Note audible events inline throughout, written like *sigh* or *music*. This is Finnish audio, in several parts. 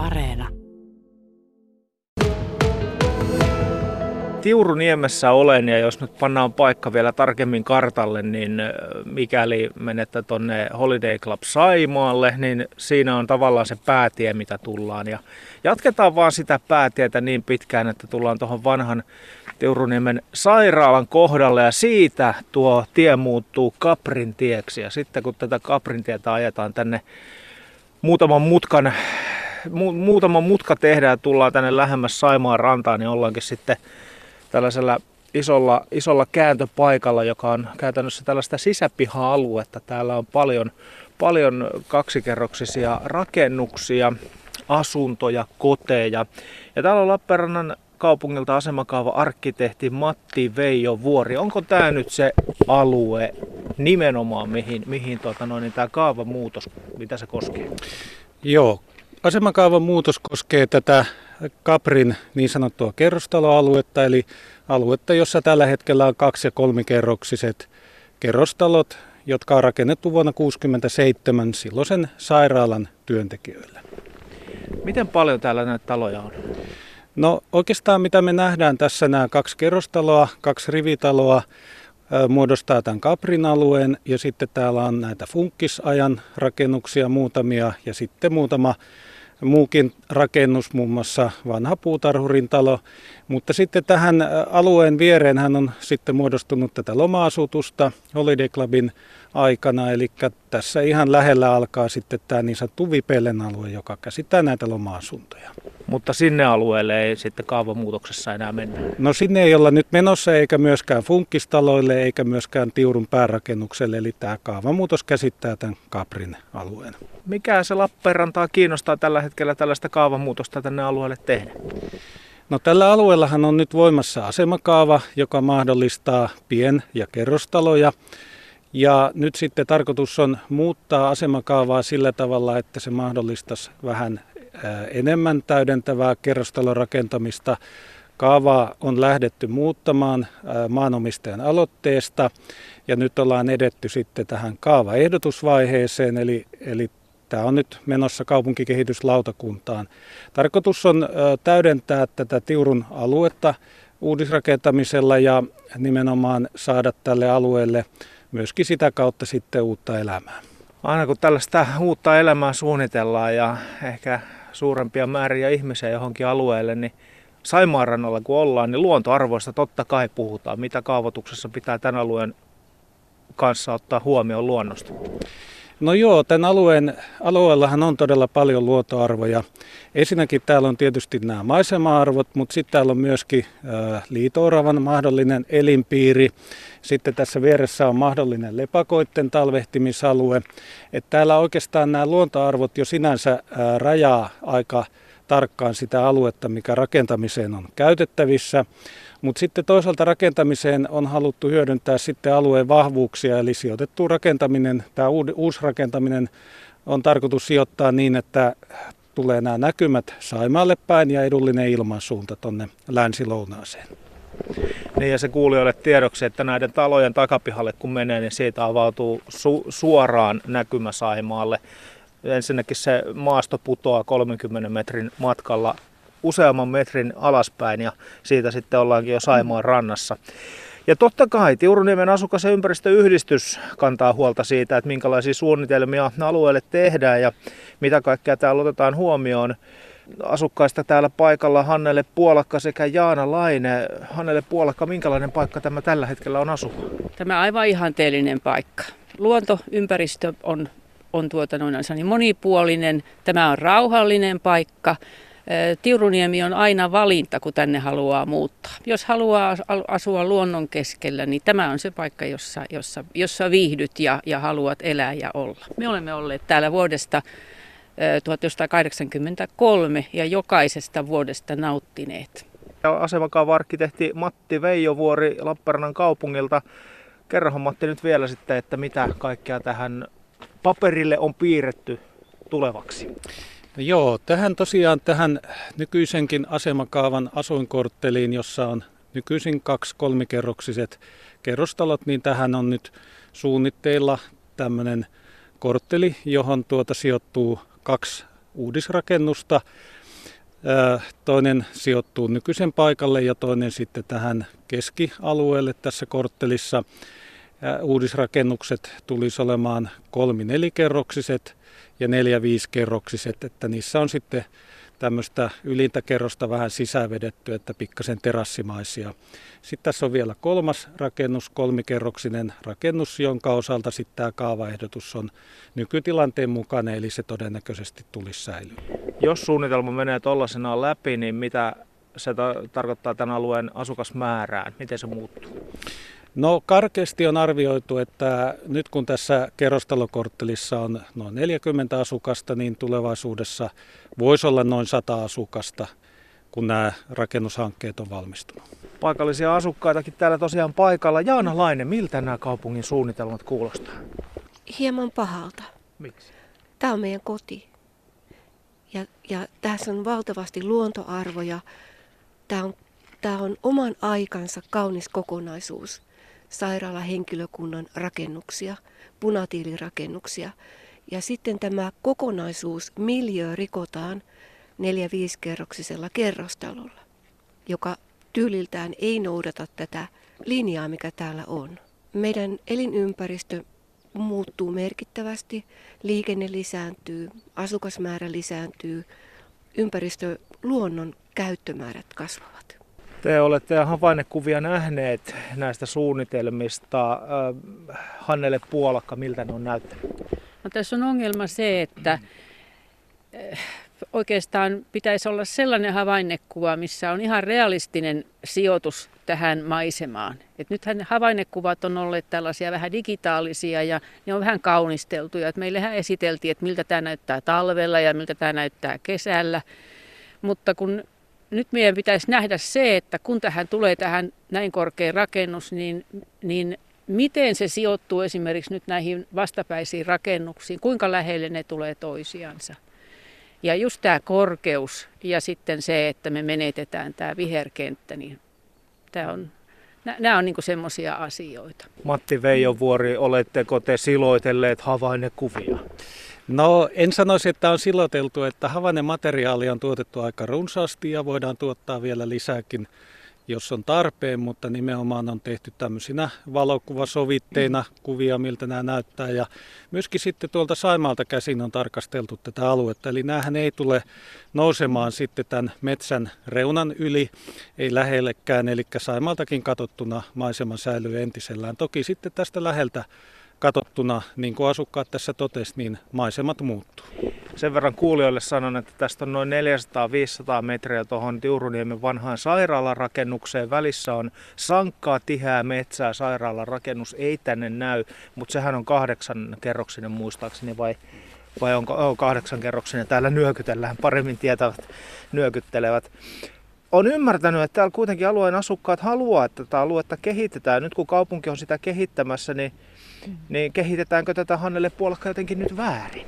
Areena. Tiuruniemessä olen ja jos nyt pannaan paikka vielä tarkemmin kartalle, niin mikäli menette tuonne Holiday Club Saimaalle, niin siinä on tavallaan se päätie, mitä tullaan. Ja jatketaan vaan sitä päätietä niin pitkään, että tullaan tuohon vanhan Tiuruniemen sairaalan kohdalle ja siitä tuo tie muuttuu Kaprin tieksi. Ja sitten kun tätä Kaprin tietä ajetaan tänne muutaman mutkan mu, muutama mutka tehdään ja tullaan tänne lähemmäs Saimaan rantaan, niin ollaankin sitten tällaisella isolla, isolla kääntöpaikalla, joka on käytännössä tällaista sisäpiha-aluetta. Täällä on paljon, paljon kaksikerroksisia rakennuksia, asuntoja, koteja. Ja täällä on Lappeenrannan kaupungilta asemakaava arkkitehti Matti Veijo Vuori. Onko tämä nyt se alue nimenomaan, mihin, mihin tuota noin, niin tämä kaavamuutos, mitä se koskee? Joo, asemakaavan muutos koskee tätä Kaprin niin sanottua kerrostaloaluetta, eli aluetta, jossa tällä hetkellä on kaksi- ja kolmikerroksiset kerrostalot, jotka on rakennettu vuonna 1967 silloisen sairaalan työntekijöille. Miten paljon täällä näitä taloja on? No oikeastaan mitä me nähdään tässä, nämä kaksi kerrostaloa, kaksi rivitaloa, muodostaa tämän Kaprin alueen ja sitten täällä on näitä funkkisajan rakennuksia muutamia ja sitten muutama muukin rakennus, muun muassa vanha puutarhurin talo. Mutta sitten tähän alueen viereen hän on sitten muodostunut tätä loma-asutusta Holiday Clubin aikana. Eli tässä ihan lähellä alkaa sitten tämä niin sanottu Vipellen alue, joka käsittää näitä loma-asuntoja. Mutta sinne alueelle ei sitten kaavamuutoksessa enää mennä? No sinne ei olla nyt menossa eikä myöskään funkkistaloille eikä myöskään Tiurun päärakennukselle. Eli tämä kaavamuutos käsittää tämän Kaprin alueen. Mikä se Lappeenrantaa kiinnostaa tällä hetkellä tällaista kaavamuutosta tänne alueelle tehdä? No tällä alueellahan on nyt voimassa asemakaava, joka mahdollistaa pien- ja kerrostaloja. Ja nyt sitten tarkoitus on muuttaa asemakaavaa sillä tavalla, että se mahdollistaisi vähän enemmän täydentävää kerrostalorakentamista. Kaavaa on lähdetty muuttamaan maanomistajan aloitteesta ja nyt ollaan edetty sitten tähän kaavaehdotusvaiheeseen, eli, eli Tämä on nyt menossa kaupunkikehityslautakuntaan. Tarkoitus on täydentää tätä Tiurun aluetta uudisrakentamisella ja nimenomaan saada tälle alueelle myöskin sitä kautta sitten uutta elämää. Aina kun tällaista uutta elämää suunnitellaan ja ehkä suurempia määriä ihmisiä johonkin alueelle, niin Saimaan rannalla kun ollaan, niin luontoarvoista totta kai puhutaan. Mitä kaavoituksessa pitää tämän alueen kanssa ottaa huomioon luonnosta? No joo, tämän alueen, alueellahan on todella paljon luontoarvoja. Ensinnäkin täällä on tietysti nämä maisema-arvot, mutta sitten täällä on myöskin liitooravan mahdollinen elinpiiri. Sitten tässä vieressä on mahdollinen lepakoitten talvehtimisalue. Et täällä oikeastaan nämä luontoarvot jo sinänsä rajaa aika tarkkaan sitä aluetta, mikä rakentamiseen on käytettävissä. Mutta sitten toisaalta rakentamiseen on haluttu hyödyntää sitten alueen vahvuuksia, eli sijoitettu rakentaminen, tämä uusi rakentaminen on tarkoitus sijoittaa niin, että tulee nämä näkymät Saimaalle päin ja edullinen ilmansuunta tuonne länsi-lounaaseen. Niin ja se kuulijoille tiedoksi, että näiden talojen takapihalle kun menee, niin siitä avautuu su- suoraan näkymä Saimaalle. Ensinnäkin se maasto putoaa 30 metrin matkalla useamman metrin alaspäin ja siitä sitten ollaankin jo Saimaan rannassa. Ja totta kai Tiuruniemen asukas- ja ympäristöyhdistys kantaa huolta siitä, että minkälaisia suunnitelmia alueelle tehdään ja mitä kaikkea täällä otetaan huomioon. Asukkaista täällä paikalla Hannele Puolakka sekä Jaana Laine. Hannele Puolakka, minkälainen paikka tämä tällä hetkellä on asua? Tämä aivan ihanteellinen paikka. Luontoympäristö on, on tuota noin niin monipuolinen. Tämä on rauhallinen paikka. Tiuruniemi on aina valinta, kun tänne haluaa muuttaa. Jos haluaa asua luonnon keskellä, niin tämä on se paikka, jossa, jossa, jossa viihdyt ja, ja haluat elää ja olla. Me olemme olleet täällä vuodesta 1983 ja jokaisesta vuodesta nauttineet. Asemakaava-arkkitehti Matti Veijovuori Lappeenrannan kaupungilta. Kerro Matti nyt vielä sitten, että mitä kaikkea tähän paperille on piirretty tulevaksi. Joo, tähän tosiaan tähän nykyisenkin asemakaavan asuinkortteliin, jossa on nykyisin kaksi kolmikerroksiset kerrostalot, niin tähän on nyt suunnitteilla tämmöinen kortteli, johon tuota sijoittuu kaksi uudisrakennusta. Toinen sijoittuu nykyisen paikalle ja toinen sitten tähän keskialueelle tässä korttelissa. Uudisrakennukset tulisi olemaan kolmi-nelikerroksiset ja neljä-viisikerroksiset, että niissä on sitten tämmöistä ylintä kerrosta vähän sisävedetty, että pikkasen terassimaisia. Sitten tässä on vielä kolmas rakennus, kolmikerroksinen rakennus, jonka osalta sitten tämä kaavaehdotus on nykytilanteen mukainen, eli se todennäköisesti tulisi säilyä. Jos suunnitelma menee tuollaisenaan läpi, niin mitä se ta- tarkoittaa tämän alueen asukasmäärään? Miten se muuttuu? No karkeasti on arvioitu, että nyt kun tässä kerrostalokorttelissa on noin 40 asukasta, niin tulevaisuudessa voisi olla noin 100 asukasta, kun nämä rakennushankkeet on valmistunut. Paikallisia asukkaitakin täällä tosiaan paikalla. Jaana Laine, miltä nämä kaupungin suunnitelmat kuulostaa? Hieman pahalta. Miksi? Tämä on meidän koti. Ja, ja tässä on valtavasti luontoarvoja. Tämä on, tämä on oman aikansa kaunis kokonaisuus sairaalahenkilökunnan rakennuksia, punatiilirakennuksia. Ja sitten tämä kokonaisuus, miljö rikotaan neljä-viisikerroksisella kerrostalolla, joka tyyliltään ei noudata tätä linjaa, mikä täällä on. Meidän elinympäristö muuttuu merkittävästi, liikenne lisääntyy, asukasmäärä lisääntyy, ympäristö, luonnon käyttömäärät kasvavat. Te olette havainnekuvia nähneet näistä suunnitelmista. Hannele Puolakka, miltä ne on näyttänyt? No, tässä on ongelma se, että äh, oikeastaan pitäisi olla sellainen havainnekuva, missä on ihan realistinen sijoitus tähän maisemaan. Et nythän havainnekuvat on olleet tällaisia vähän digitaalisia ja ne on vähän kaunisteltuja. Et meillähän esiteltiin, että miltä tämä näyttää talvella ja miltä tämä näyttää kesällä. Mutta kun nyt meidän pitäisi nähdä se, että kun tähän tulee tähän näin korkea rakennus, niin, niin miten se sijoittuu esimerkiksi nyt näihin vastapäisiin rakennuksiin, kuinka lähelle ne tulee toisiansa. Ja just tämä korkeus ja sitten se, että me menetetään tämä viherkenttä, niin tämä on, nämä on niin semmoisia asioita. Matti Veijovuori, oletteko te siloitelleet havainnekuvia? No en sanoisi, että on siloteltu, että havainnemateriaali on tuotettu aika runsaasti ja voidaan tuottaa vielä lisääkin, jos on tarpeen, mutta nimenomaan on tehty tämmöisinä valokuvasovitteina kuvia, miltä nämä näyttää. Ja myöskin sitten tuolta Saimaalta käsin on tarkasteltu tätä aluetta, eli näähän ei tule nousemaan sitten tämän metsän reunan yli, ei lähellekään, eli Saimaaltakin katsottuna maisema säilyy entisellään. Toki sitten tästä läheltä katsottuna, niin kuin asukkaat tässä totesi, niin maisemat muuttuu. Sen verran kuulijoille sanon, että tästä on noin 400-500 metriä tuohon Tiuruniemen vanhaan sairaalarakennukseen. Välissä on sankkaa, tihää metsää, sairaalarakennus ei tänne näy, mutta sehän on kahdeksan kerroksinen muistaakseni vai vai onko oh, kahdeksan kerroksinen? Täällä nyökytellään, paremmin tietävät nyökyttelevät. On ymmärtänyt, että täällä kuitenkin alueen asukkaat haluaa, että tätä aluetta kehitetään. Nyt kun kaupunki on sitä kehittämässä, niin niin kehitetäänkö tätä Hannelle Puolakka jotenkin nyt väärin?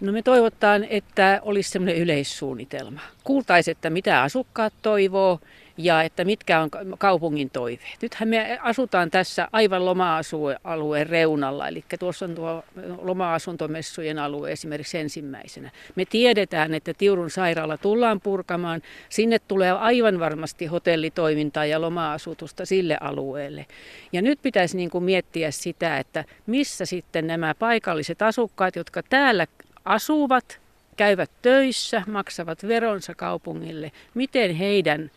No me toivotaan, että olisi semmoinen yleissuunnitelma. Kuultaisiin, että mitä asukkaat toivoo ja että mitkä on kaupungin toiveet. Nythän me asutaan tässä aivan loma-alueen reunalla, eli tuossa on tuo loma-asuntomessujen alue esimerkiksi ensimmäisenä. Me tiedetään, että Tiurun sairaala tullaan purkamaan. Sinne tulee aivan varmasti hotellitoimintaa ja loma-asutusta sille alueelle. Ja nyt pitäisi niin kuin miettiä sitä, että missä sitten nämä paikalliset asukkaat, jotka täällä asuvat, käyvät töissä, maksavat veronsa kaupungille, miten heidän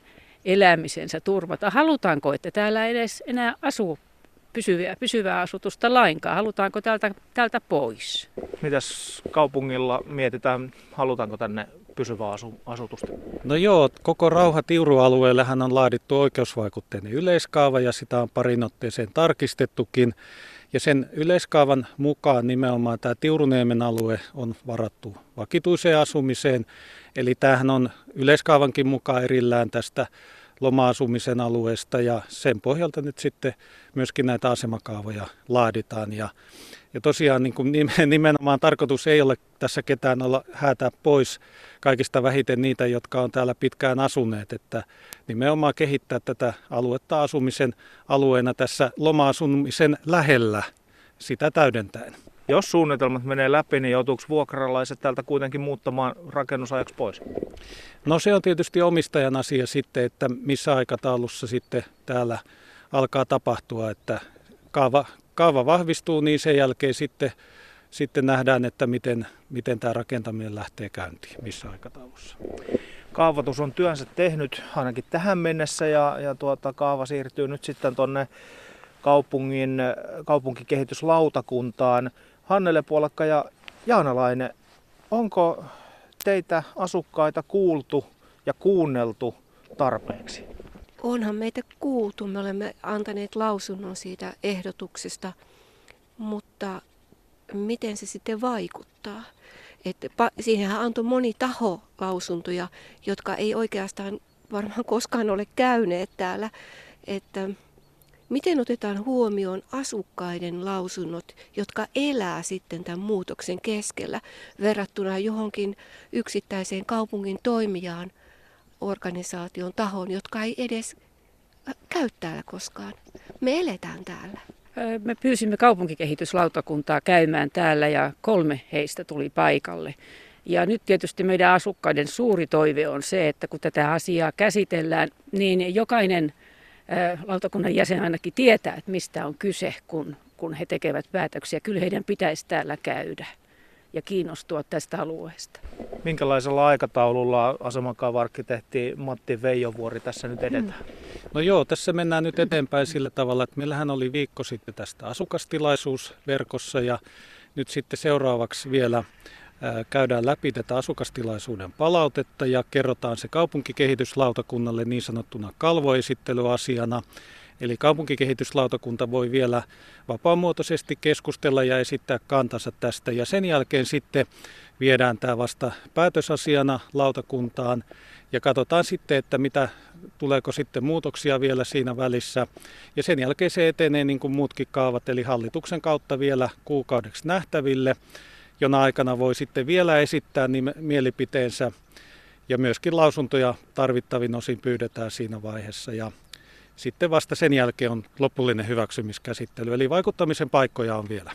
elämisensä turvata. Halutaanko, että täällä edes enää asuu pysyvää, pysyvää asutusta lainkaan? Halutaanko täältä, täältä pois? Mitäs kaupungilla mietitään, halutaanko tänne pysyvää asu, asutusta? No joo, koko rauha Tiuru-alueellehan on laadittu oikeusvaikutteinen yleiskaava ja sitä on parin otteeseen tarkistettukin. Ja sen yleiskaavan mukaan nimenomaan tämä Tiuruniemen alue on varattu vakituiseen asumiseen. Eli tämähän on yleiskaavankin mukaan erillään tästä loma-asumisen alueesta ja sen pohjalta nyt sitten myöskin näitä asemakaavoja laaditaan. Ja, ja tosiaan niin kuin *laughs* nimenomaan tarkoitus ei ole tässä ketään olla häätää pois kaikista vähiten niitä, jotka on täällä pitkään asuneet, että nimenomaan kehittää tätä aluetta asumisen alueena tässä loma-asumisen lähellä sitä täydentäen. Jos suunnitelmat menee läpi, niin joutuuko vuokralaiset täältä kuitenkin muuttamaan rakennusajaksi pois? No se on tietysti omistajan asia sitten, että missä aikataulussa sitten täällä alkaa tapahtua, että kaava, kaava vahvistuu, niin sen jälkeen sitten, sitten nähdään, että miten, miten tämä rakentaminen lähtee käyntiin, missä aikataulussa. Kaavoitus on työnsä tehnyt ainakin tähän mennessä ja, ja tuota, kaava siirtyy nyt sitten tuonne kaupungin, kaupunkikehityslautakuntaan. Hannele Puolakka ja Jaanalainen, onko teitä asukkaita kuultu ja kuunneltu tarpeeksi? Onhan meitä kuultu, me olemme antaneet lausunnon siitä ehdotuksesta, mutta miten se sitten vaikuttaa? Että siihenhän antoi moni taho lausuntoja, jotka ei oikeastaan varmaan koskaan ole käyneet täällä. Että miten otetaan huomioon asukkaiden lausunnot, jotka elää sitten tämän muutoksen keskellä verrattuna johonkin yksittäiseen kaupungin toimijaan, organisaation tahoon, jotka ei edes käy täällä koskaan. Me eletään täällä. Me pyysimme kaupunkikehityslautakuntaa käymään täällä ja kolme heistä tuli paikalle. Ja nyt tietysti meidän asukkaiden suuri toive on se, että kun tätä asiaa käsitellään, niin jokainen lautakunnan jäsen ainakin tietää, että mistä on kyse, kun, kun he tekevät päätöksiä. Kyllä heidän pitäisi täällä käydä ja kiinnostua tästä alueesta. Minkälaisella aikataululla asemakaava-arkkitehti Matti Veijovuori tässä nyt edetään? Hmm. No joo, tässä mennään nyt eteenpäin sillä tavalla, että meillähän oli viikko sitten tästä asukastilaisuus verkossa ja nyt sitten seuraavaksi vielä käydään läpi tätä asukastilaisuuden palautetta ja kerrotaan se kaupunkikehityslautakunnalle niin sanottuna kalvoesittelyasiana. Eli kaupunkikehityslautakunta voi vielä vapaamuotoisesti keskustella ja esittää kantansa tästä. Ja sen jälkeen sitten viedään tämä vasta päätösasiana lautakuntaan ja katsotaan sitten, että mitä tuleeko sitten muutoksia vielä siinä välissä. Ja sen jälkeen se etenee niin kuin muutkin kaavat, eli hallituksen kautta vielä kuukaudeksi nähtäville, jona aikana voi sitten vielä esittää mielipiteensä ja myöskin lausuntoja tarvittavin osin pyydetään siinä vaiheessa. Ja sitten vasta sen jälkeen on lopullinen hyväksymiskäsittely, eli vaikuttamisen paikkoja on vielä.